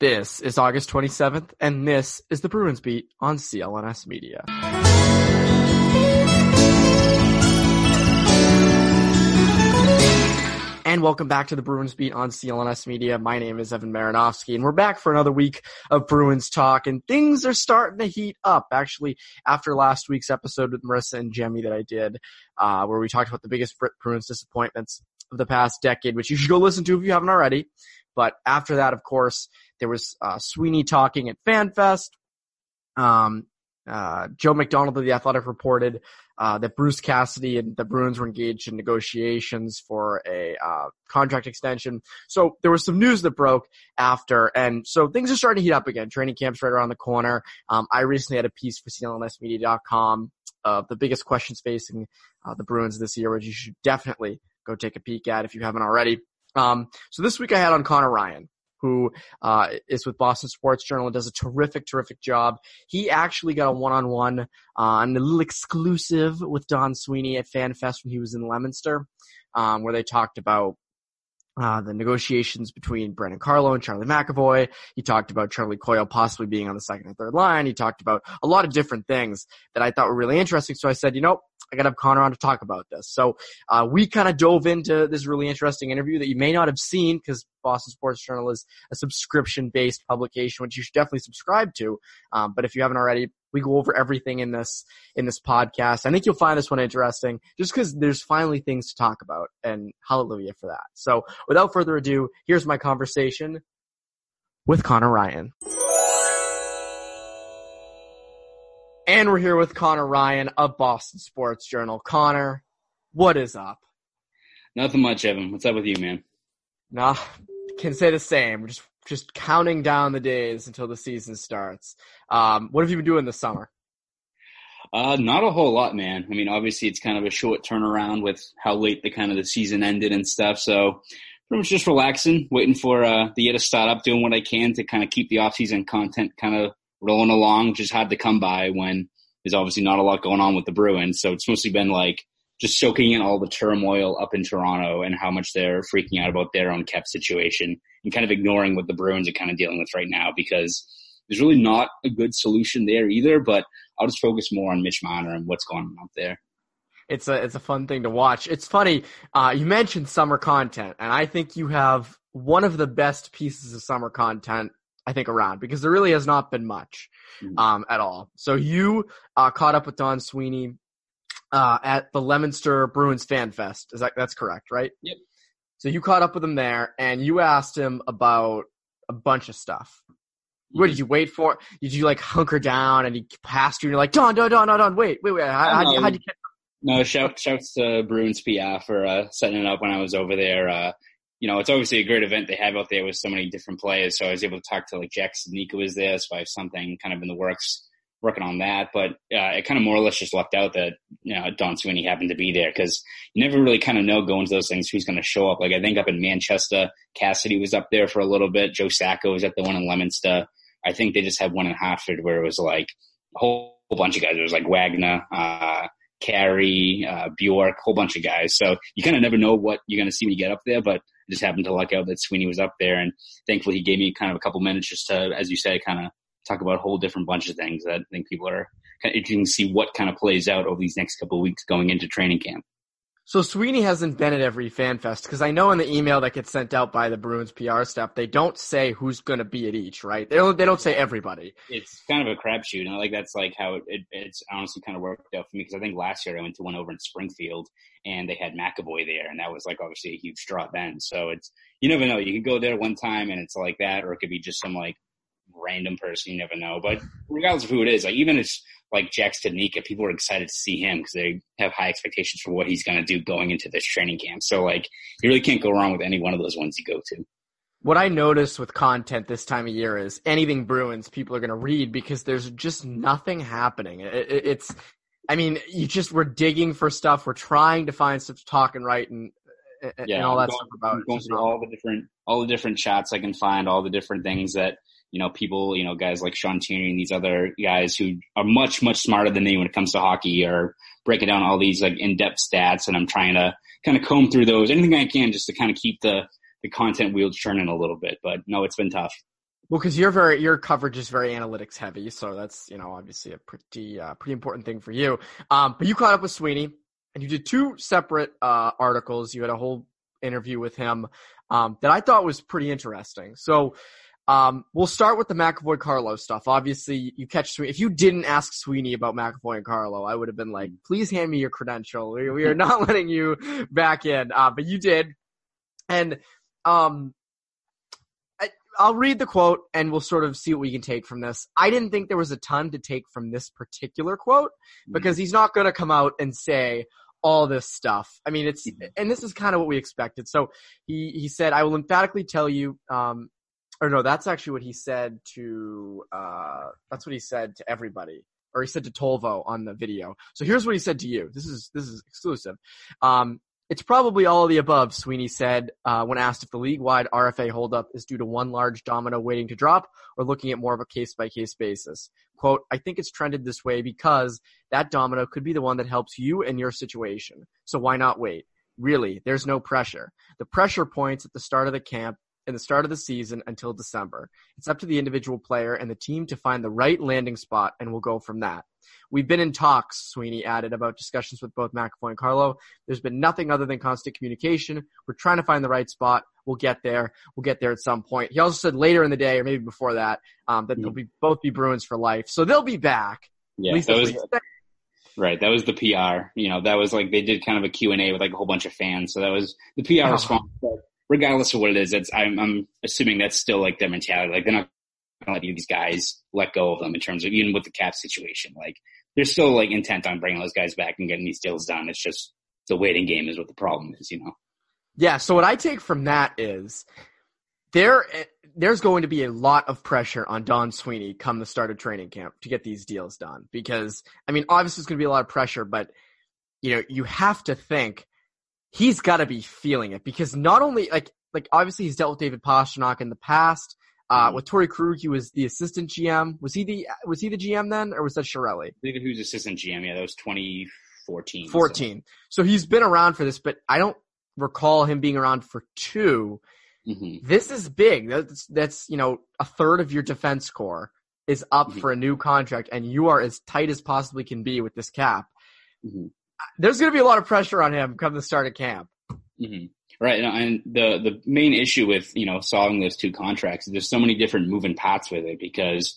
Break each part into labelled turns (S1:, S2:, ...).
S1: This is August 27th, and this is the Bruins Beat on CLNS Media. And welcome back to the Bruins Beat on CLNS Media. My name is Evan Marinofsky, and we're back for another week of Bruins talk, and things are starting to heat up. Actually, after last week's episode with Marissa and Jemmy that I did, uh, where we talked about the biggest Bruins disappointments of the past decade, which you should go listen to if you haven't already. But after that, of course, there was uh, Sweeney talking at FanFest. Um, uh, Joe McDonald of The Athletic reported uh, that Bruce Cassidy and the Bruins were engaged in negotiations for a uh, contract extension. So there was some news that broke after, and so things are starting to heat up again. Training camp's right around the corner. Um, I recently had a piece for CLNSmedia.com of the biggest questions facing uh, the Bruins this year, which you should definitely go take a peek at if you haven't already. Um, so this week I had on Connor Ryan who uh, is with Boston Sports Journal and does a terrific, terrific job. He actually got a one-on-one, uh, and a little exclusive with Don Sweeney at FanFest when he was in Leominster, um, where they talked about uh, the negotiations between Brandon Carlo and Charlie McAvoy. He talked about Charlie Coyle possibly being on the second and third line. He talked about a lot of different things that I thought were really interesting. So I said, you know, I got to have Connor on to talk about this. So uh, we kind of dove into this really interesting interview that you may not have seen because Boston Sports Journal is a subscription-based publication, which you should definitely subscribe to. Um, but if you haven't already, we go over everything in this in this podcast. I think you'll find this one interesting, just because there's finally things to talk about, and hallelujah for that. So without further ado, here's my conversation with Connor Ryan. And we're here with Connor Ryan of Boston Sports Journal. Connor, what is up?
S2: Nothing much, Evan. What's up with you, man?
S1: Nah, can say the same. We're just just counting down the days until the season starts. Um, what have you been doing this summer?
S2: Uh, not a whole lot, man. I mean, obviously it's kind of a short turnaround with how late the kind of the season ended and stuff. So pretty much just relaxing, waiting for uh, the year to start up, doing what I can to kind of keep the off season content kind of rolling along. Just had to come by when there's obviously not a lot going on with the Bruins. So it's mostly been like just soaking in all the turmoil up in Toronto and how much they're freaking out about their own cap situation and kind of ignoring what the Bruins are kind of dealing with right now because there's really not a good solution there either. But I'll just focus more on Mitch Marner and what's going on out there.
S1: It's a it's a fun thing to watch. It's funny. Uh, you mentioned summer content, and I think you have one of the best pieces of summer content I think, around because there really has not been much mm-hmm. um, at all. So you uh, caught up with Don Sweeney uh, at the Leominster Bruins Fan Fest. Is that that's correct, right?
S2: Yep.
S1: So you caught up with him there, and you asked him about a bunch of stuff. What did mm-hmm. you wait for? Did you like hunker down and he passed you and you're like, Don, Don, Don, Don, Don, wait, wait, wait. How, how'd, you, how'd you
S2: No, shout, shouts to Bruins PR for uh, setting it up when I was over there. Uh, you know, it's obviously a great event they have out there with so many different players. So I was able to talk to like Jack Studnicka was there, so I have something kind of in the works working on that. But uh, it kind of more or less just lucked out that you know Don Sweeney happened to be there because you never really kind of know going to those things who's going to show up. Like I think up in Manchester, Cassidy was up there for a little bit. Joe Sacco was at the one in Leominster. I think they just had one in Hartford where it was like a whole, bunch of guys. It was like Wagner. Uh, Carey, uh, Bjork, whole bunch of guys. So you kind of never know what you're going to see when you get up there, but it just happened to luck out that Sweeney was up there, and thankfully he gave me kind of a couple minutes just to, as you say, kind of talk about a whole different bunch of things that I think people are kind of interesting to see what kind of plays out over these next couple of weeks going into training camp.
S1: So Sweeney hasn't been at every fan fest because I know in the email that gets sent out by the Bruins PR staff, they don't say who's going to be at each, right? They don't. They don't say everybody.
S2: It's kind of a crapshoot, and like that's like how it, it, it's honestly kind of worked out for me because I think last year I went to one over in Springfield and they had McAvoy there, and that was like obviously a huge draw then. So it's you never know. You could go there one time and it's like that, or it could be just some like random person. You never know. But regardless of who it is, like even if it's like Jack Studnicka, people are excited to see him because they have high expectations for what he's going to do going into this training camp. So like you really can't go wrong with any one of those ones you go to.
S1: What I notice with content this time of year is anything Bruins people are going to read because there's just nothing happening. It, it, it's, I mean, you just we're digging for stuff. We're trying to find stuff to talk and write and
S2: yeah,
S1: and all that
S2: going,
S1: stuff about
S2: going through all the different all the different shots I can find, all the different things that you know, people, you know, guys like Sean Tierney and these other guys who are much, much smarter than me when it comes to hockey are breaking down all these like in-depth stats. And I'm trying to kind of comb through those, anything I can just to kind of keep the, the content wheels churning a little bit. But no, it's been tough.
S1: Well, because you're very your coverage is very analytics heavy, so that's you know obviously a pretty uh, pretty important thing for you. Um, but you caught up with Sweeney, and you did two separate uh, articles. You had a whole interview with him um, that I thought was pretty interesting. So um, we'll start with the McAvoy Carlo stuff. Obviously, you catch Sweeney. If you didn't ask Sweeney about McAvoy and Carlo, I would have been like, please hand me your credential. We, we are not letting you back in. Uh, but you did. And, um, I, I'll read the quote and we'll sort of see what we can take from this. I didn't think there was a ton to take from this particular quote mm-hmm. because he's not going to come out and say, all this stuff. I mean, it's, mm-hmm. and this is kind of what we expected. So he, he said, I will emphatically tell you, um, or no, that's actually what he said to, uh, that's what he said to everybody. Or he said to Tolvo on the video. So here's what he said to you. This is, this is exclusive. Um, it's probably all of the above, Sweeney said, uh, when asked if the league-wide RFA holdup is due to one large domino waiting to drop or looking at more of a case-by-case basis. Quote, I think it's trended this way because that domino could be the one that helps you in your situation. So why not wait? Really, there's no pressure. The pressure points at the start of the camp in the start of the season until December. It's up to the individual player and the team to find the right landing spot, and we'll go from that. We've been in talks, Sweeney added, about discussions with both McAvoy and Carlo. There's been nothing other than constant communication. We're trying to find the right spot. We'll get there. We'll get there at some point. He also said later in the day, or maybe before that, um, that mm-hmm. they'll be both be Bruins for life. So they'll be back.
S2: Yeah, that was, right. That was the PR. You know, that was like they did kind of a Q and A with like a whole bunch of fans. So that was the PR oh. response regardless of what it is, I'm, I'm assuming that's still like their mentality. Like they're not gonna let these guys let go of them in terms of even with the cap situation. Like they're still like intent on bringing those guys back and getting these deals done. It's just the waiting game is what the problem is, you know.
S1: Yeah. So what I take from that is there there's going to be a lot of pressure on Don Sweeney come the start of training camp to get these deals done because I mean obviously it's going to be a lot of pressure, but you know you have to think he's got to be feeling it because not only like like obviously he's dealt with David Pastrnak in the past. Uh, mm-hmm. with Torey Krug, he was the assistant GM. Was he the was he the GM then, or was that Chiarelli? I
S2: think he was assistant GM. Yeah, that was 2014.
S1: 14. So. so he's been around for this, but I don't recall him being around for 2 mm-hmm. This is big. That's that's you know a third of your defense core is up mm-hmm. for a new contract, and you are as tight as possibly can be with this cap. There's going to be a lot of pressure on him come the start of camp.
S2: Mm-hmm. Right, and the the main issue with you know solving those two contracts is there's so many different moving parts with it because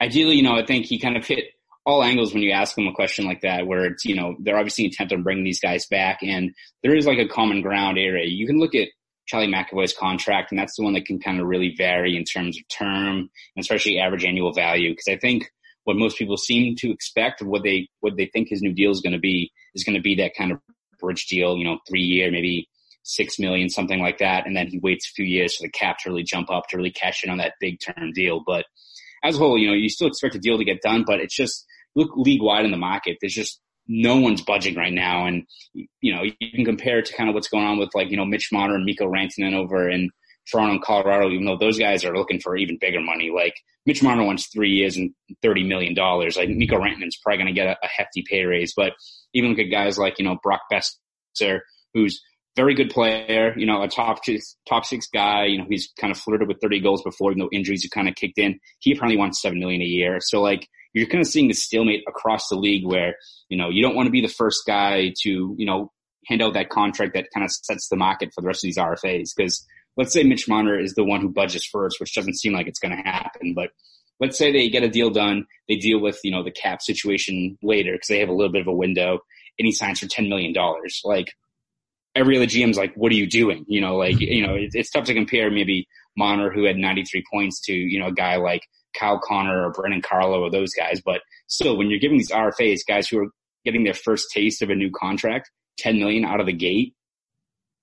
S2: ideally, you know, I think he kind of hit all angles when you ask him a question like that, where it's you know they're obviously intent on bringing these guys back, and there is like a common ground area. You can look at Charlie McAvoy's contract, and that's the one that can kind of really vary in terms of term and especially average annual value. Because I think what most people seem to expect, of what they what they think his new deal is going to be, is going to be that kind of bridge deal, you know, three year, maybe six million, something like that, and then he waits a few years for the cap to really jump up to really cash in on that big term deal. But as a whole, you know, you still expect a deal to get done, but it's just look league wide in the market. There's just no one's budging right now, and you know, you can compare it to kind of what's going on with like you know Mitch Marner and Mikko Rantanen over in Toronto and Colorado, even though those guys are looking for even bigger money. Like Mitch Marner wants three years and thirty million dollars. Like Mikko Rantanen's probably going to get a, a, hefty pay raise. But even look at guys like you know Brock Boeser, who's very good player, you know, a top six, top six guy. You know, he's kind of flirted with 30 goals before, even though injuries have kind of kicked in. He apparently wants seven million a year. So like, you're kind of seeing the stalemate across the league where, you know, you don't want to be the first guy to, you know, hand out that contract that kind of sets the market for the rest of these RFAs. Because let's say Mitch Marner is the one who budgets first, which doesn't seem like it's going to happen, but let's say they get a deal done, they deal with, you know, the cap situation later because they have a little bit of a window and he signs for $10 million. Like every other GM's like, what are you doing? You know, like, you know, it's, it's tough to compare maybe Marner who had 93 points to, you know, a guy like Kyle Connor or Brandon Carlo or those guys. But still, when you're giving these RFAs, guys who are getting their first taste of a new contract, 10 million out of the gate,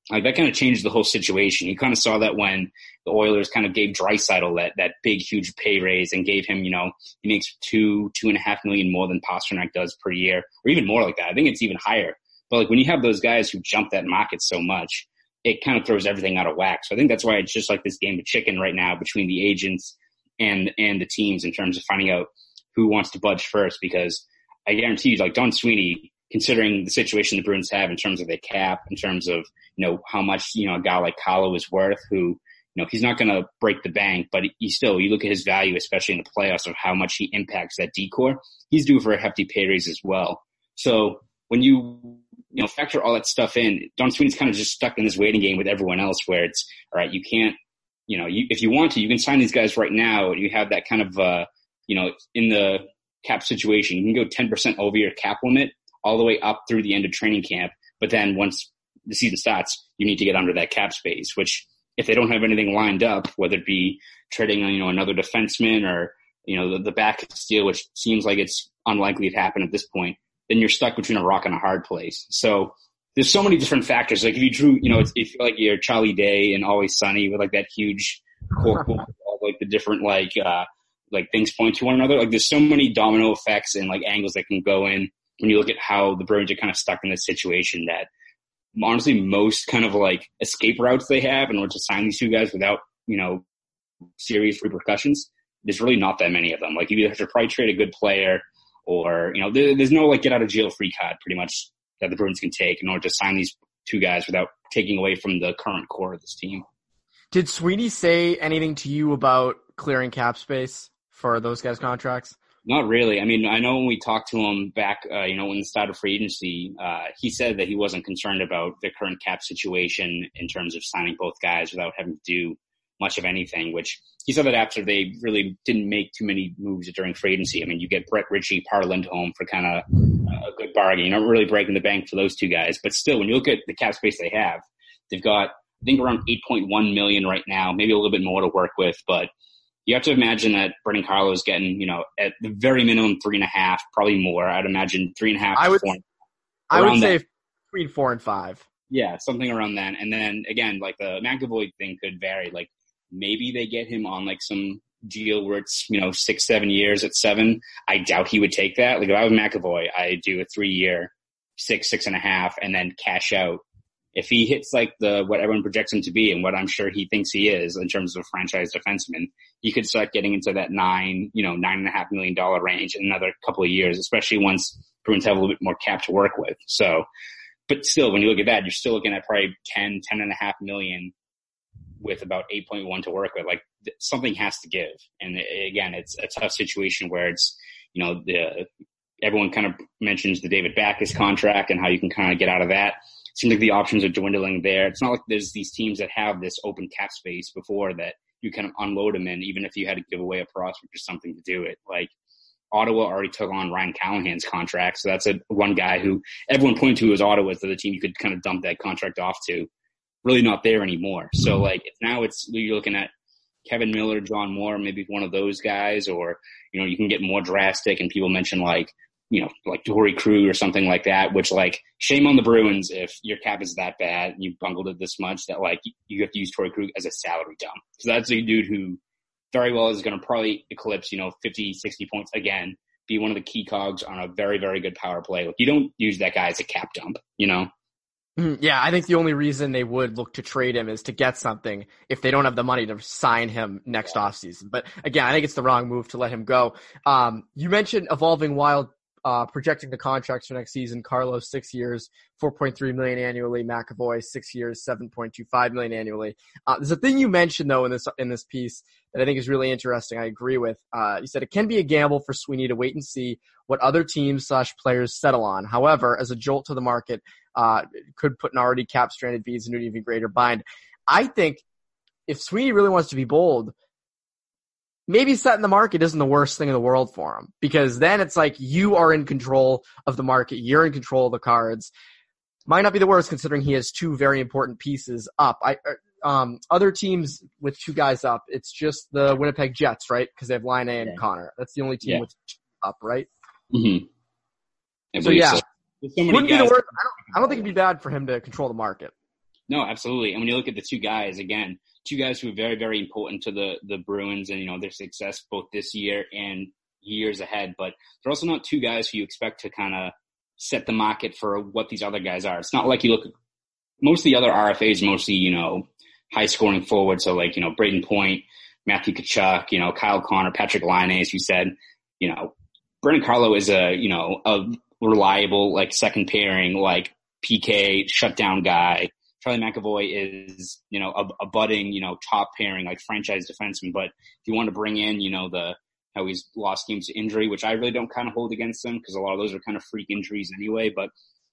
S2: like that kind of changed the whole situation. You kind of saw that when the Oilers kind of gave Draisaitl that that big huge pay raise and gave him, you know, he makes two two and a half million more than Pastrnak does per year, or even more like that. I think it's even higher. But like when you have those guys who jump that market so much, it kind of throws everything out of whack. So I think that's why it's just like this game of chicken right now between the agents and and the teams in terms of finding out who wants to budge first. Because I guarantee you, like Don Sweeney considering the situation the Bruins have in terms of their cap, in terms of, you know, how much, you know, a guy like Carlo is worth, who, you know, he's not going to break the bank, but he still, you look at his value, especially in the playoffs of how much he impacts that D corps, he's due for a hefty pay raise as well. So when you, you know, factor all that stuff in, Don Sweeney's kind of just stuck in this waiting game with everyone else where it's, all right, you can't, you know, you, if you want to, you can sign these guys right now. You have that kind of, uh, you know, in the cap situation, you can go 10% over your cap limit all the way up through the end of training camp. But then once the season starts, you need to get under that cap space, which if they don't have anything lined up, whether it be trading, you know, another defenseman or, you know, the, the back deal, which seems like it's unlikely to happen at this point, then you're stuck between a rock and a hard place. So there's so many different factors. Like if you drew, you know, it's, if like you're Charlie Day and Always Sunny with like that huge cork like the different like, uh, like things point to one another. Like there's so many domino effects and like angles that can go in when you look at how the Bruins are kind of stuck in this situation that honestly most kind of like escape routes they have in order to sign these two guys without, you know, serious repercussions, there's really not that many of them. Like you either have to probably trade a good player or, you know, there, there's no like get out of jail free card pretty much that the Bruins can take in order to sign these two guys without taking away from the current core of this team.
S1: Did Sweeney say anything to you about clearing cap space for those guys' contracts?
S2: Not really. I mean, I know when we talked to him back, uh, you know, when the start of free agency, uh, he said that he wasn't concerned about the current cap situation in terms of signing both guys without having to do much of anything, which he said that after they really didn't make too many moves during free agency. I mean, you get Brett Ritchie, Par Lindholm for kind of a good bargain. You're not really breaking the bank for those two guys, but still, when you look at the cap space they have, they've got, I think around 8.1 million right now, maybe a little bit more to work with, but you have to imagine that Brandon Carlo is getting, you know, at the very minimum three and a half, probably more. I'd imagine three and a half.
S1: I would,
S2: four,
S1: I would say that. between four and five.
S2: Yeah, something around then. And then again, like the McAvoy thing could vary. Like maybe they get him on like some deal where it's you know six, seven years at seven. I doubt he would take that. Like if I was McAvoy, I do a three year, six, six and a half, and then cash out if he hits like the what everyone projects him to be and what I'm sure he thinks he is in terms of a franchise defenseman, he could start getting into that nine, you know, nine and a half million dollar range in another couple of years, especially once Bruins have a little bit more cap to work with. So, but still, when you look at that, you're still looking at probably 10, 10 and a half million with about 8.1 to work with. Like something has to give. And again, it's a tough situation where it's, you know, the, everyone kind of mentions the David Backes contract and how you can kind of get out of that seems like the options are dwindling there. It's not like there's these teams that have this open cap space before that you kind of unload them in, even if you had to give away a prospect or something to do it. Like Ottawa already took on Ryan Callahan's contract, so that's a one guy who everyone pointed to as Ottawa as the team you could kind of dump that contract off to. Really not there anymore. So mm-hmm. like now it's you're looking at Kevan Miller, John Moore, maybe one of those guys, or you know you can get more drastic. And people mention like you know, like Torey Krug or something like that, which like shame on the Bruins if your cap is that bad and you bungled it this much that like you have to use Torey Krug as a salary dump. So that's a dude who very well is going to probably eclipse, you know, 50, 60 points again, be one of the key cogs on a very, very good power play. Like you don't use that guy as a cap dump, you know?
S1: Mm, yeah, I think the only reason they would look to trade him is to get something if they don't have the money to sign him next offseason. But again, I think it's the wrong move to let him go. Um, you mentioned evolving wild uh, projecting the contracts for next season, Carlo's six years, 4.3 million annually. McAvoy six years, 7.25 million annually. Uh, there's a thing you mentioned though in this in this piece that I think is really interesting. I agree with. Uh, you said it can be a gamble for Sweeney to wait and see what other teams slash players settle on. However, as a jolt to the market, uh, could put an already cap stranded B's into an even greater bind. I think if Sweeney really wants to be bold, maybe setting the market isn't the worst thing in the world for him because then it's like you are in control of the market, you're in control of the cards. Might not be the worst considering he has two very important pieces up. I uh, um, other teams with two guys up, it's just the Winnipeg Jets, right? Because they have Laine and yeah. Connor. That's the only team yeah. with up, right?
S2: Mm-hmm.
S1: So yeah, so wouldn't be the worst. I don't, I don't think it'd be bad for him to control the market.
S2: No, absolutely. And when you look at the two guys again, two guys who are very, very important to the the Bruins and you know their success both this year and years ahead. But they're also not two guys who you expect to kind of set the market for what these other guys are. It's not like you look. Most of the other RFAs, mostly you know high scoring forward. So like you know Brayden Point, Matthew Tkachuk, you know Kyle Connor, Patrick Laine, as you said. You know Brandon Carlo is a you know a reliable like second pairing like PK shutdown guy Charlie McAvoy is, you know, a, a budding, you know, top pairing, like franchise defenseman. But if you want to bring in, you know, the, how he's lost games to injury, which I really don't kind of hold against him because a lot of those are kind of freak injuries anyway. But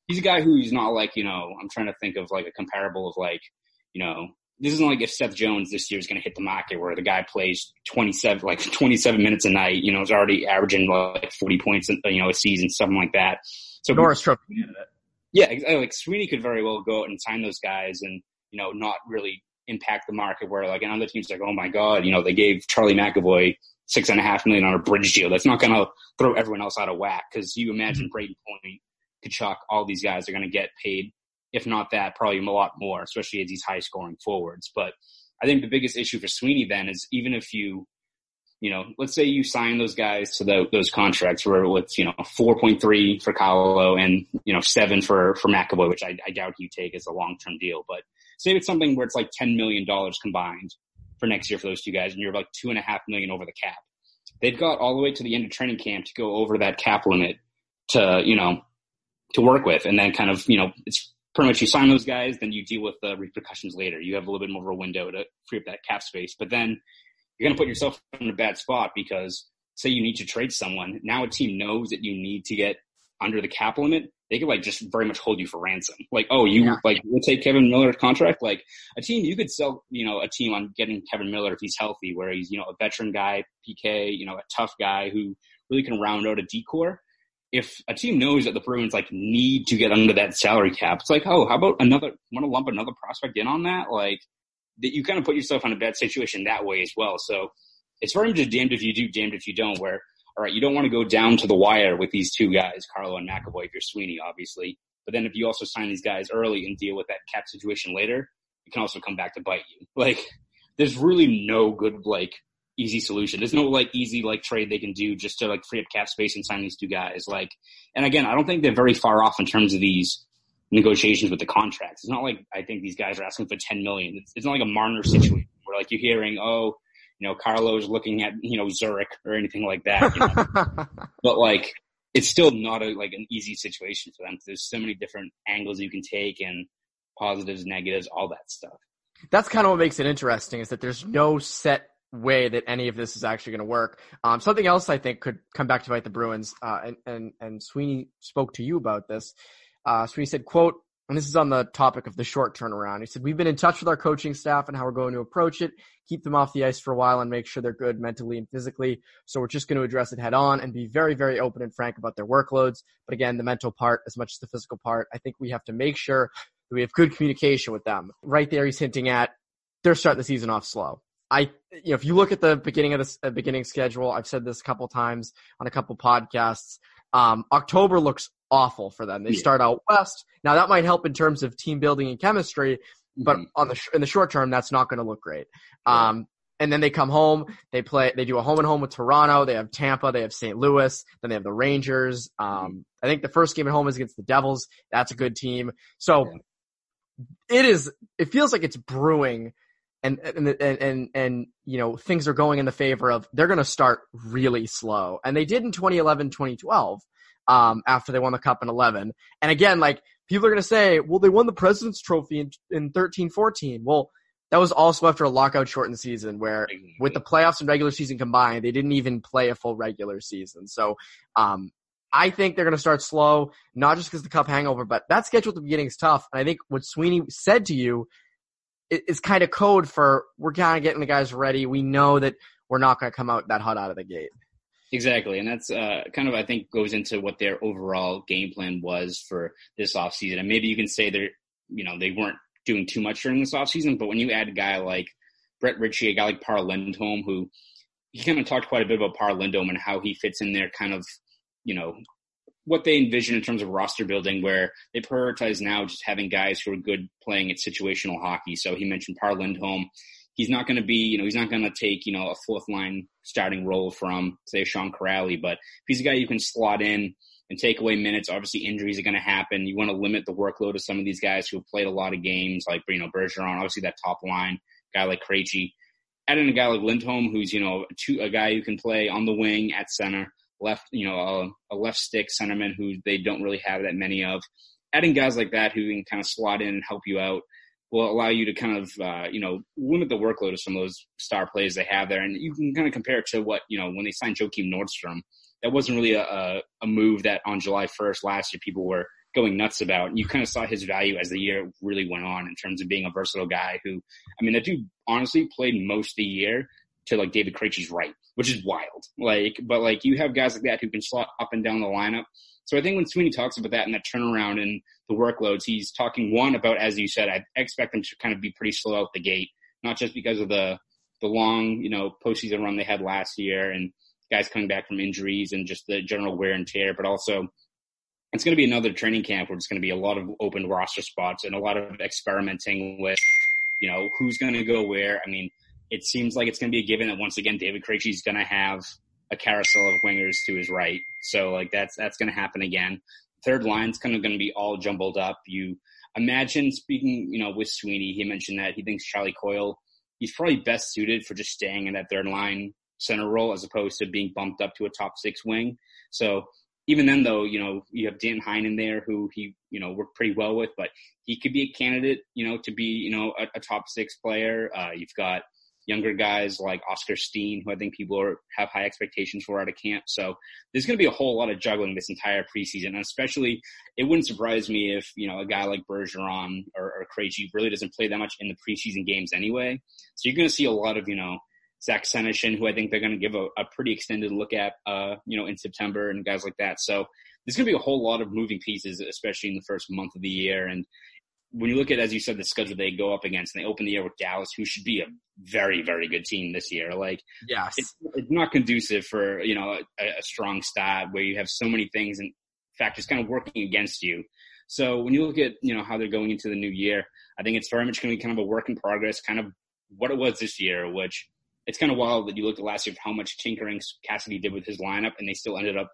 S2: he's a guy who's not like, you know, I'm trying to think of like a comparable of like, you know, this isn't like if Seth Jones this year is going to hit the market where the guy plays 27, like 27 minutes a night, you know, is already averaging like 40 points, you know, a season, something like that.
S1: So Norris Trophy candidate.
S2: Yeah, like Sweeney could very well go out and sign those guys and, you know, not really impact the market where like another team's like, oh my God, you know, they gave Charlie McAvoy six and a half million on a bridge deal. That's not going to throw everyone else out of whack because you imagine mm-hmm. Brayden Point, Tkachuk, all these guys are going to get paid. If not that, probably a lot more, especially as these high scoring forwards. But I think the biggest issue for Sweeney then is even if you you know, let's say you sign those guys to the, those contracts where it's, you know, 4.3 for Carlo and, you know, seven for, for McAvoy, which I, I doubt you take as a long-term deal. But say it's something where it's like $10 million combined for next year for those two guys and you're like two and a half million over the cap. They've got all the way to the end of training camp to go over that cap limit to, you know, to work with. And then kind of, you know, it's pretty much you sign those guys, then you deal with the repercussions later. You have a little bit more of a window to free up that cap space. But then you're going to put yourself in a bad spot because say you need to trade someone. Now a team knows that you need to get under the cap limit. They could like just very much hold you for ransom. Like, oh, you yeah. like we'll take Kevan Miller's contract. Like a team, you could sell, you know, a team on getting Kevan Miller if he's healthy, where he's, you know, a veteran guy, PK, you know, a tough guy who really can round out a D corps. If a team knows that the Bruins like need to get under that salary cap, it's like, oh, how about another? Want to lump another prospect in on that? Like, that you kind of put yourself in a bad situation that way as well. So it's very much damned if you do, damned if you don't. Where all right, you don't want to go down to the wire with these two guys, Carlo and McAvoy, if you're Sweeney, obviously. But then if you also sign these guys early and deal with that cap situation later, it can also come back to bite you. Like there's really no good like easy solution. There's no like easy like trade they can do just to like free up cap space and sign these two guys. Like, and again, I don't think they're very far off in terms of these negotiations with the contracts. It's not like I think these guys are asking for 10 million. It's, it's not like a Marner situation where like you're hearing, oh, you know, Carlo's looking at, you know, Zurich or anything like that. You know? but like, it's still not a, like an easy situation for them. There's so many different angles you can take and positives, negatives, all that stuff.
S1: That's kind of what makes it interesting is that there's no set way that any of this is actually going to work. Um, something else I think could come back to bite the Bruins, uh, and, and, and Sweeney spoke to you about this, uh, so he said, quote, and this is on the topic of the short turnaround. He said, we've been in touch with our coaching staff and how we're going to approach it, keep them off the ice for a while and make sure they're good mentally and physically. So we're just going to address it head on and be very, very open and frank about their workloads. But again, the mental part as much as the physical part, I think we have to make sure that we have good communication with them. Right there, he's hinting at they're starting the season off slow. I, you know, if you look at the beginning of the uh, beginning schedule, I've said this a couple times on a couple podcasts. Um, October looks awful for them. They yeah. start out west. Now that might help in terms of team building and chemistry, but mm-hmm. on the in the short term, that's not going to look great. Um, and then they come home. They play. They do a home and home with Toronto. They have Tampa. They have St. Louis. Then they have the Rangers. Um, mm-hmm. I think the first game at home is against the Devils. That's a good team. So yeah. it is. It feels like it's brewing. And, and, and, and, and, you know, things are going in the favor of they're going to start really slow. And they did in 2011, 2012 um, after they won the cup in 11. And again, like people are going to say, well, they won the President's Trophy in, in 13, 14. Well, that was also after a lockout shortened season where with the playoffs and regular season combined, they didn't even play a full regular season. So, um, I think they're going to start slow, not just because the cup hangover, but that schedule at the beginning is tough. And I think what Sweeney said to you is kind of code for we're kind of getting the guys ready. We know that we're not going to come out that hot out of the gate.
S2: Exactly. And that's uh, kind of, I think, goes into what their overall game plan was for this offseason. And maybe you can say they're, you know, they weren't doing too much during this offseason, but when you add a guy like Brett Ritchie, a guy like Par Lindholm, who he kind of talked quite a bit about Par Lindholm and how he fits in there kind of, you know, what they envision in terms of roster building, where they prioritize now just having guys who are good playing at situational hockey. So he mentioned Par Lindholm. He's not going to be, you know, he's not going to take, you know, a fourth line starting role from, say, Sean Kuraly, but he's a guy you can slot in and take away minutes, obviously injuries are going to happen. You want to limit the workload of some of these guys who have played a lot of games, like, you know, Bergeron, obviously that top line, guy like Krejci. Adding a guy like Lindholm, who's, you know, a, two, a guy who can play on the wing at center left, you know, a, a left stick centerman who they don't really have that many of. Adding guys like that who can kind of slot in and help you out will allow you to kind of, uh, you know, limit the workload of some of those star players they have there. And you can kind of compare it to what, you know, when they signed Joakim Nordstrom, that wasn't really a, a move that on July 1st last year people were going nuts about. You kind of saw his value as the year really went on in terms of being a versatile guy who, I mean, that dude honestly played most of the year to like David Krejci's right, which is wild. Like, but like you have guys like that who can slot up and down the lineup. So I think when Sweeney talks about that and that turnaround and the workloads, he's talking one about, as you said, I expect them to kind of be pretty slow out the gate, not just because of the the long, you know, postseason run they had last year and guys coming back from injuries and just the general wear and tear, but also it's going to be another training camp where it's going to be a lot of open roster spots and a lot of experimenting with, you know, who's going to go where. I mean, it seems like it's going to be a given that once again David Krejci is going to have a carousel of wingers to his right. So like that's that's going to happen again. Third line's kind of going to be all jumbled up. You imagine speaking, you know, with Sweeney, he mentioned that he thinks Charlie Coyle he's probably best suited for just staying in that third line center role as opposed to being bumped up to a top six wing. So even then though, you know, you have Dan Heinen there who he, you know, worked pretty well with, but he could be a candidate, you know, to be, you know, a, a top six player. Uh, you've got younger guys like Oskar Steen, who I think people are, have high expectations for out of camp. So there's going to be a whole lot of juggling this entire preseason, and especially it wouldn't surprise me if you know a guy like Bergeron or, or Krejci really doesn't play that much in the preseason games anyway. So you're going to see a lot of you know Zach Senyshyn, who I think they're going to give a, a, pretty extended look at, uh, you know, in September and guys like that. So there's going to be a whole lot of moving pieces, especially in the first month of the year. And when you look at, as you said, the schedule they go up against, and they open the year with Dallas, who should be a very, very good team this year. Like,
S1: yes,
S2: it's, it's not conducive for you know a, a, strong stat where you have so many things and factors kind of working against you. So when you look at you know how they're going into the new year, I think it's very much going to be kind of a work in progress, kind of what it was this year. Which it's kind of wild that you look at last year how much tinkering Cassidy did with his lineup, and they still ended up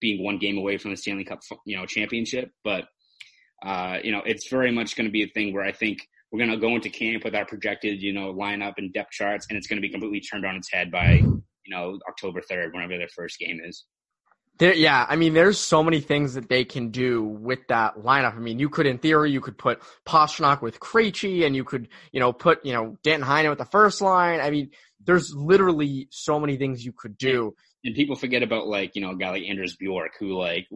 S2: being one game away from the Stanley Cup, you know, championship. But uh, you know, it's very much going to be a thing where I think we're going to go into camp with our projected, you know, lineup and depth charts, and it's going to be completely turned on its head by, you know, October 3rd, whenever their first game is.
S1: There, yeah, I mean, there's so many things that they can do with that lineup. I mean, you could, in theory, you could put Pastrnak with Krejci, and you could, you know, put, you know, Danton Heinen with the first line. I mean, there's literally so many things you could do.
S2: And people forget about like, you know, a guy like Anders Bjork, who like,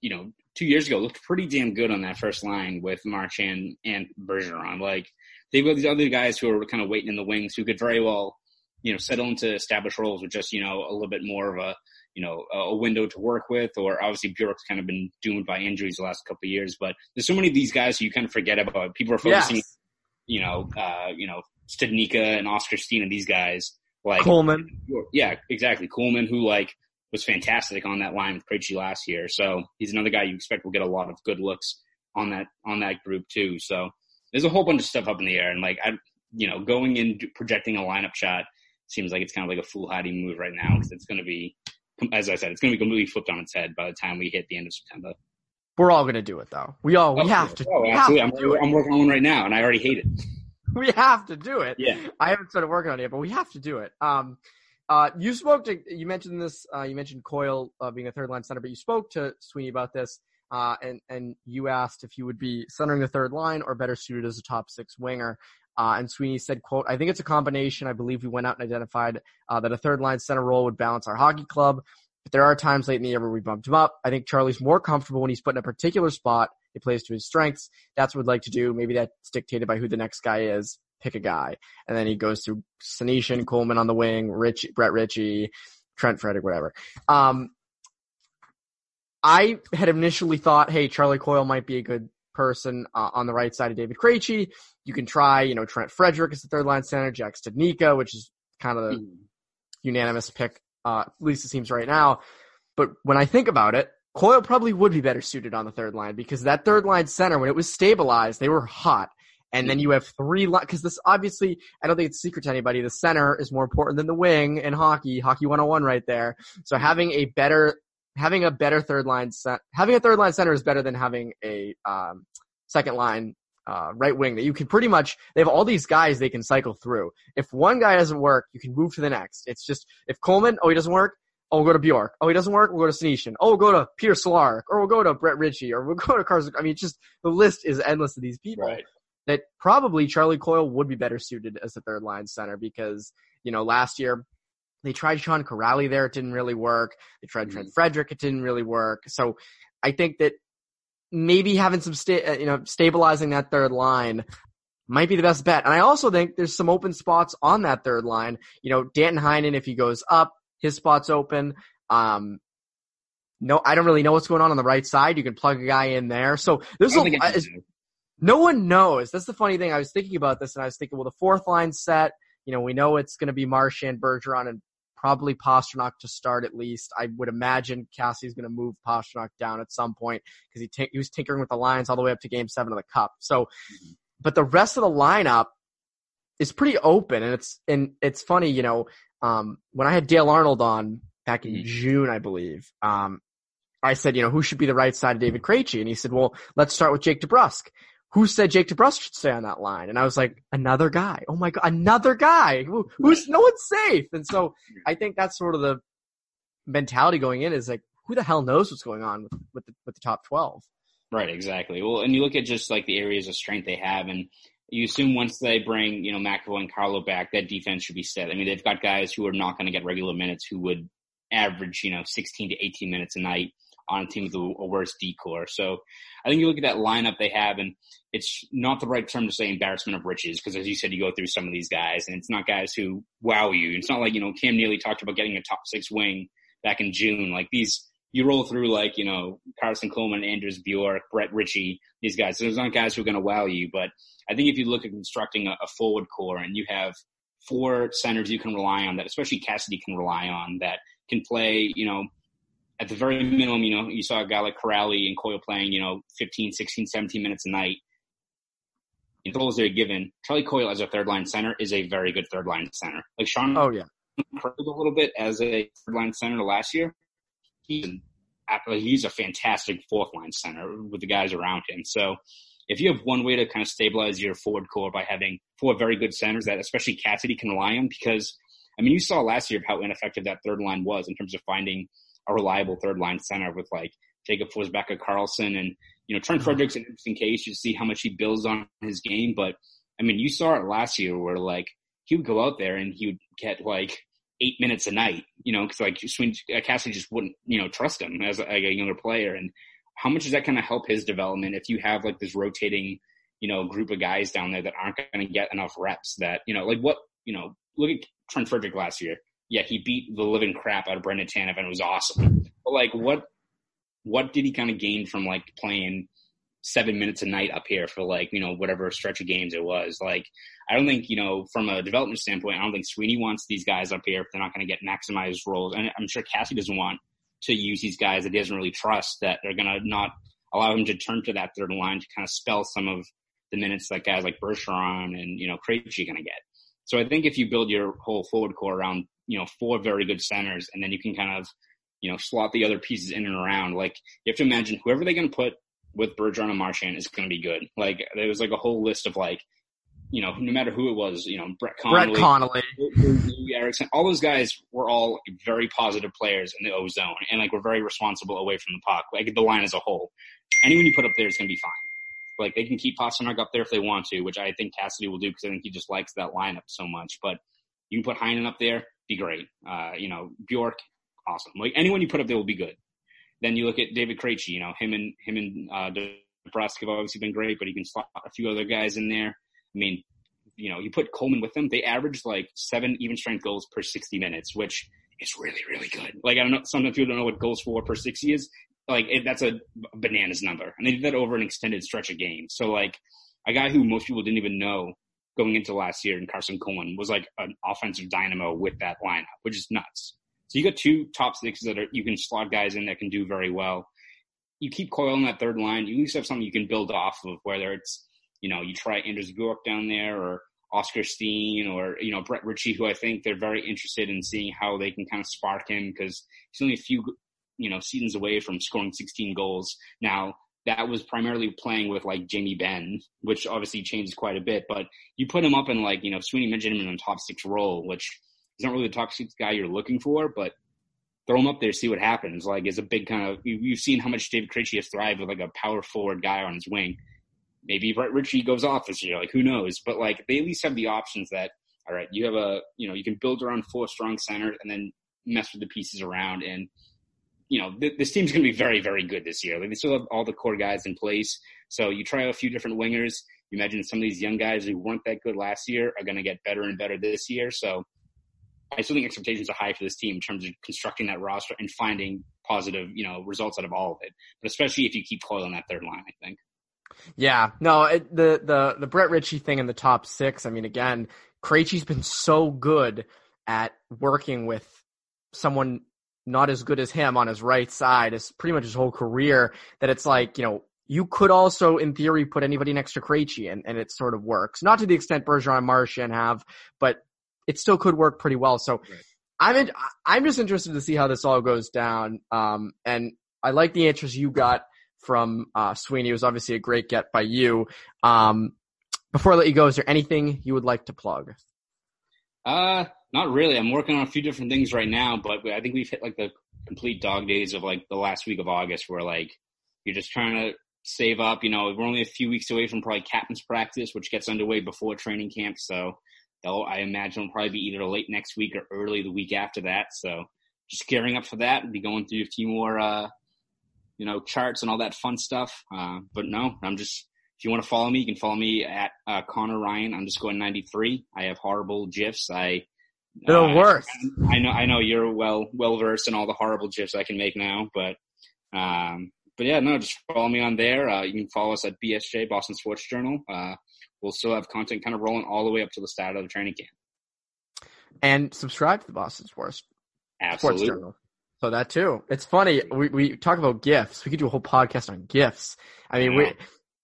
S2: you know, two years ago looked pretty damn good on that first line with Marchand and Bergeron. Like they've got these other guys who are kind of waiting in the wings who could very well, you know, settle into established roles with just, you know, a little bit more of a, you know, a window to work with, or obviously Bjork's kind of been doomed by injuries the last couple of years, but there's so many of these guys who you kind of forget about. People are focusing, yes. you know, uh, you know, Studnicka and Oskar Steen and these guys like
S1: Kuhlman.
S2: Yeah, exactly. Kuhlman, who like was fantastic on that line with Krejci last year. So he's another guy you expect will get a lot of good looks on that on that group too. So there's a whole bunch of stuff up in the air, and like I, you know, going in projecting a lineup shot seems like it's kind of like a foolhardy move right now because it's going to be, as I said, it's going to be completely flipped on its head by the time we hit the end of September.
S1: We're all going to do it though. We all we oh, have to.
S2: Oh, absolutely. I'm, I'm working on one right now, and I already hate it.
S1: we have to do it.
S2: Yeah.
S1: I haven't started working on it, but we have to do it. Um, uh, you spoke to, you mentioned this, uh, you mentioned Coyle uh, being a third line center, but you spoke to Sweeney about this, uh, and, and you asked if he would be centering the third line or better suited as a top six winger. Uh, and Sweeney said, quote, I think it's a combination. I believe we went out and identified uh, that a third line center role would balance our hockey club. But there are times late in the year where we bumped him up. I think Charlie's more comfortable when he's put in a particular spot. It plays to his strengths. That's what we'd like to do. Maybe that's dictated by who the next guy is. Pick a guy. And then he goes through Senyshyn, Kuhlman on the wing, Rich, Brett Ritchie, Trent Frederic, whatever. Um, I had initially thought, hey, Charlie Coyle might be a good person uh, on the right side of David Krejci. You can try, you know, Trent Frederic as the third line center, Jack Studnicka, which is kind of the mm. unanimous pick, uh, at least it seems right now. But when I think about it, Coyle probably would be better suited on the third line because that third line center, when it was stabilized, they were hot. And then you have three because this obviously I don't think it's secret to anybody. The center is more important than the wing in hockey. Hockey 101 right there. So having a better having a better third line set having a third line center is better than having a um, second line uh, right wing that you can pretty much they have all these guys they can cycle through. If one guy doesn't work, you can move to the next. It's just if Kuhlman, oh he doesn't work, oh we'll go to Bjork. Oh he doesn't work, we'll go to Senyshyn. Oh we'll go to Peter Cehlarik, or we'll go to Brett Ritchie, or we'll go to Karson. I mean, just the list is endless of these people.
S2: Right.
S1: That probably Charlie Coyle would be better suited as a third line center because you know last year they tried Sean Kuraly there, it didn't really work. They tried mm-hmm. Trent Frederic, it didn't really work. So I think that maybe having some sta- uh, you know stabilizing that third line might be the best bet. And I also think there's some open spots on that third line. You know, Danton Heinen, if he goes up, his spot's open. Um, no, I don't really know what's going on on the right side. You can plug a guy in there. So there's a, no one knows. That's the funny thing. I was thinking about this and I was thinking, well, the fourth line set, you know, we know it's going to be Marchand, Bergeron, and probably Pastrnak to start at least. I would imagine Cassie's going to move Pastrnak down at some point because he, t- he was tinkering with the lines all the way up to game seven of the cup. So, but the rest of the lineup is pretty open and it's, and it's funny, you know, um, when I had Dale Arnold on back in mm-hmm. June, I believe, um, I said, you know, who should be the right side of David Krejci? And he said, well, let's start with Jake DeBrusk who said Jake DeBrusk should stay on that line? And I was like, another guy. Oh my god, another guy. Who, who's no one's safe. And so I think that's sort of the mentality going in is like, who the hell knows what's going on with with the, with the top twelve?
S2: Right, exactly. Well, and you look at just like the areas of strength they have, and you assume once they bring you know McAvoy and Carlo back, that defense should be set. I mean, they've got guys who are not going to get regular minutes who would average you know 16 to 18 minutes a night on a team with a, worse D corps. So I think you look at that lineup they have, and it's not the right term to say embarrassment of riches because, as you said, you go through some of these guys, and it's not guys who wow you. It's not like you know Cam Neely talked about getting a top six wing back in June. Like these, you roll through like you know Karson Kuhlman, Anders Bjork, Brett Ritchie, these guys. So there's not guys who are going to wow you, but I think if you look at constructing a, a forward core and you have four centers you can rely on that, especially Cassidy can rely on that can play, you know, at the very minimum, you know, you saw a guy like Kuraly and Coyle playing, you know, 15, 16, 17 minutes a night. In roles they're given, Charlie Coyle as a third line center is a very good third line center. Like Sean,
S1: oh yeah,
S2: a little bit as a third line center last year. He's he's a fantastic fourth line center with the guys around him. So if you have one way to kind of stabilize your forward core by having four very good centers that especially Cassidy can rely on, because I mean you saw last year of how ineffective that third line was in terms of finding a reliable third line center with like Jakob Forsbacka Karlsson and you know Trent mm-hmm. An interesting case. You see how much he builds on his game, but I mean you saw it last year where like he would go out there and he would get like eight minutes a night, you know, because like Swing, uh, Cassidy just wouldn't you know trust him as a, like a younger player, and how much is that going to help his development if you have like this rotating you know group of guys down there that aren't going to get enough reps that you know like what you know look at Trent Frederick last year yeah, he beat the living crap out of Brandon Tanev and it was awesome. But like, what what did he kind of gain from like playing seven minutes a night up here for like you know whatever stretch of games it was? Like, I don't think you know from a development standpoint, I don't think Sweeney wants these guys up here if they're not going to get maximized roles, and I'm sure Cassie doesn't want to use these guys that he doesn't really trust that they're going to not allow him to turn to that third line to kind of spell some of the minutes that guys like Bergeron and you know Krejci going to get. So I think if you build your whole forward core around you know, four very good centers, and then you can kind of, you know, slot the other pieces in and around. Like you have to imagine whoever they're going to put with Bergeron and Marchand is going to be good. Like there was like a whole list of like, you know, no matter who it was, you know, Brett Connolly,
S1: Brett Connolly,
S2: Ericsson, all those guys were all very positive players in the O zone, and like were very responsible away from the puck. Like the line as a whole, anyone you put up there is going to be fine. Like they can keep Pastrnak up there if they want to, which I think Cassidy will do because I think he just likes that lineup so much. But you can put Heinen up there, be great. Uh, you know, Bjork awesome. Like anyone you put up there will be good. Then you look at David Krejci, you know, him and him and uh, have obviously been great, but he can slot a few other guys in there. I mean, you know, you put Kuhlman with them, they averaged like seven even strength goals per 60 minutes, which is really, really good. Like, I don't know, sometimes people don't know what goals for per 60 is. Like, it, that's a bananas number. And they did that over an extended stretch of games. So, like, a guy who most people didn't even know going into last year in Karson Kuhlman was like an offensive dynamo with that lineup, which is nuts. So you got two top sixes that are, you can slot guys in that can do very well. You keep on that third line. You at least have something you can build off of, whether it's, you know, you try Anders Bjork down there or Oskar Steen or, you know, Brett Ritchie, who I think they're very interested in seeing how they can kind of spark him because he's only a few, you know, seasons away from scoring 16 goals. Now, that was primarily playing with like Jamie Benn, which obviously changes quite a bit, but you put him up in like, you know, Sweeney mentioned him in a top six role, which he's not really the top six guy you're looking for, but throw him up there, see what happens. Like, it's a big kind of, you, have seen how much David Krejci has thrived with like a power forward guy on his wing. Maybe Brett Ritchie goes off this year, like who knows? But like, they at least have the options that, all right, you have a, you know, you can build around four strong centers and then mess with the pieces around. And, you know, th- this team's going to be very, very good this year. Like, they still have all the core guys in place. So you try a few different wingers. You imagine some of these young guys who weren't that good last year are going to get better and better this year. So I still think expectations are high for this team in terms of constructing that roster and finding positive, you know, results out of all of it. But especially if you keep on that third line, I think.
S1: Yeah, no, it, the the the Brett Ritchie thing in the top six. I mean, again, Krejci's been so good at working with someone not as good as him on his right side as pretty much his whole career that it's like you know you could also in theory put anybody next to Krejci and, and it sort of works. Not to the extent Bergeron and Marchand have, but it still could work pretty well. So right. I'm in, I'm just interested to see how this all goes down. Um, and I like the answers you got from uh, Sweeney. It was obviously a great get by you. Um, before I let you go, is there anything you would like to plug?
S2: Uh, not really. I'm working on a few different things right now, but I think we've hit like the complete dog days of like the last week of August where like you're just trying to save up. You know, we're only a few weeks away from probably captain's practice, which gets underway before training camp. So I imagine, will probably be either late next week or early the week after that. So just gearing up for that and be going through a few more, uh, you know, charts and all that fun stuff. Uh, but no, I'm just, if you want to follow me, you can follow me at uh, Connor Ryan underscore 93. I have horrible GIFs. I,
S1: the uh, worst.
S2: I, know, I know you're well, well versed in all the horrible GIFs I can make now, but, um, but yeah, no, just follow me on there. Uh, you can follow us at BSJ, Boston Sports Journal. Uh, we'll still have content kind of rolling all the way up to the start of the training camp.
S1: And subscribe to the Boston Sports
S2: Absolutely.
S1: Sports Journal. So that too. It's funny. We we talk about gifts. We could do a whole podcast on gifts. I mean, I we,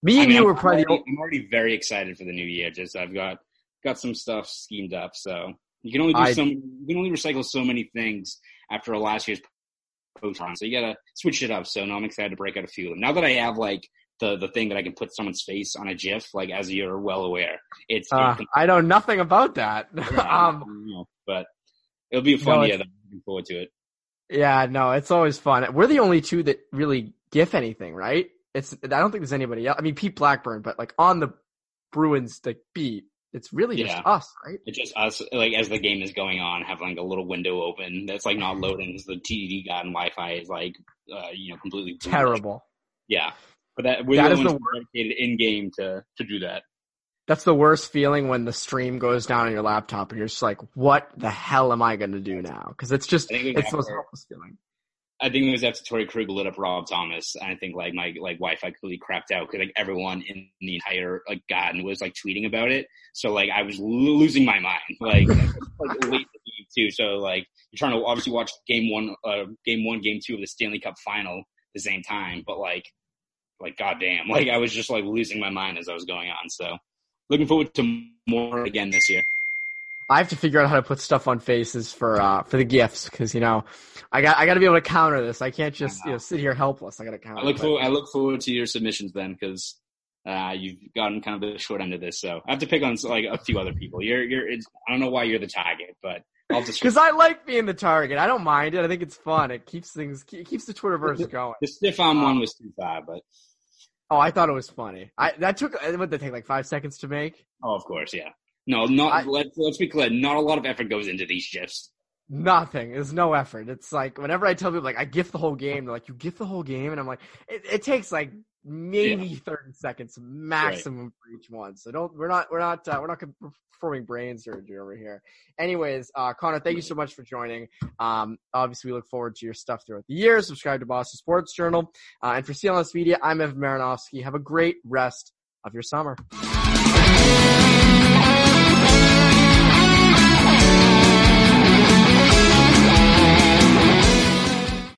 S1: me and I mean, you were probably.
S2: I'm already, I'm already very excited for the new year. Just I've got got some stuff schemed up. So you can only do I, some. You can only recycle so many things after a last year's run. So you gotta switch it up. So now I'm excited to break out a few of them. Now that I have like the the thing that I can put someone's face on a GIF, like as you're well aware. It's
S1: uh, I know nothing about that.
S2: Yeah, um, but it'll be a fun no, year. I'm looking forward to it.
S1: Yeah, no, it's always fun. We're the only two that really GIF anything, right? It's I don't think there's anybody else. I mean, Pete Blackburn, but like on the Bruins the beat, it's really just us, right?
S2: It's just us. Like as the game is going on, have like a little window open that's like not loading because the TD Garden Wi-Fi is like, uh, you know, completely
S1: terrible.
S2: Yeah, but that we're that the, is the dedicated in game to to do that.
S1: That's the worst feeling when the stream goes down on your laptop and you're just like, "What the hell am I going to do now?" Because it's just it's the most helpless feeling.
S2: I think it was after Torey Krug lit up Rob Thomas, and I think like my like Wi-Fi completely crapped out because like everyone in the entire like garden was like tweeting about it. So like I was losing my mind. Like, like late too. So like you're trying to obviously watch game one, uh, game one, game two of the Stanley Cup final at the same time, but like like goddamn, like I was just like losing my mind as I was going on. So looking forward to more again this year.
S1: I have to figure out how to put stuff on faces for uh for the gifts because you know I got I got to be able to counter this. I can't just you know sit here helpless. I got to counter.
S2: I look forward I look forward to your submissions then because uh, you've gotten kind of the short end of this. So I have to pick on like a few other people. You're you're I don't know why you're the target, but I'll just
S1: because I like being the target. I don't mind it. I think it's fun. It keeps things it keeps the Twitterverse going.
S2: The stiff arm um, one was too far, but
S1: oh, I thought it was funny. I that took what did take like five seconds to make.
S2: Oh, of course, yeah. No, not I, let's let's be clear. Not a lot of effort goes into these gifs.
S1: Nothing. There's no effort. It's like whenever I tell people like I gift the whole game, they're like, "You gift the whole game," and I'm like, "It, it takes like maybe yeah. 30 seconds maximum right. for each one." So don't. We're not. We're not. Uh, we're not performing brain surgery over here. Anyways, uh, Connor, thank you so much for joining. Um, obviously, we look forward to your stuff throughout the year. Subscribe to Boston Sports Journal. Uh, and for CLNS Media, I'm Evan Marinofsky. Have a great rest of your summer.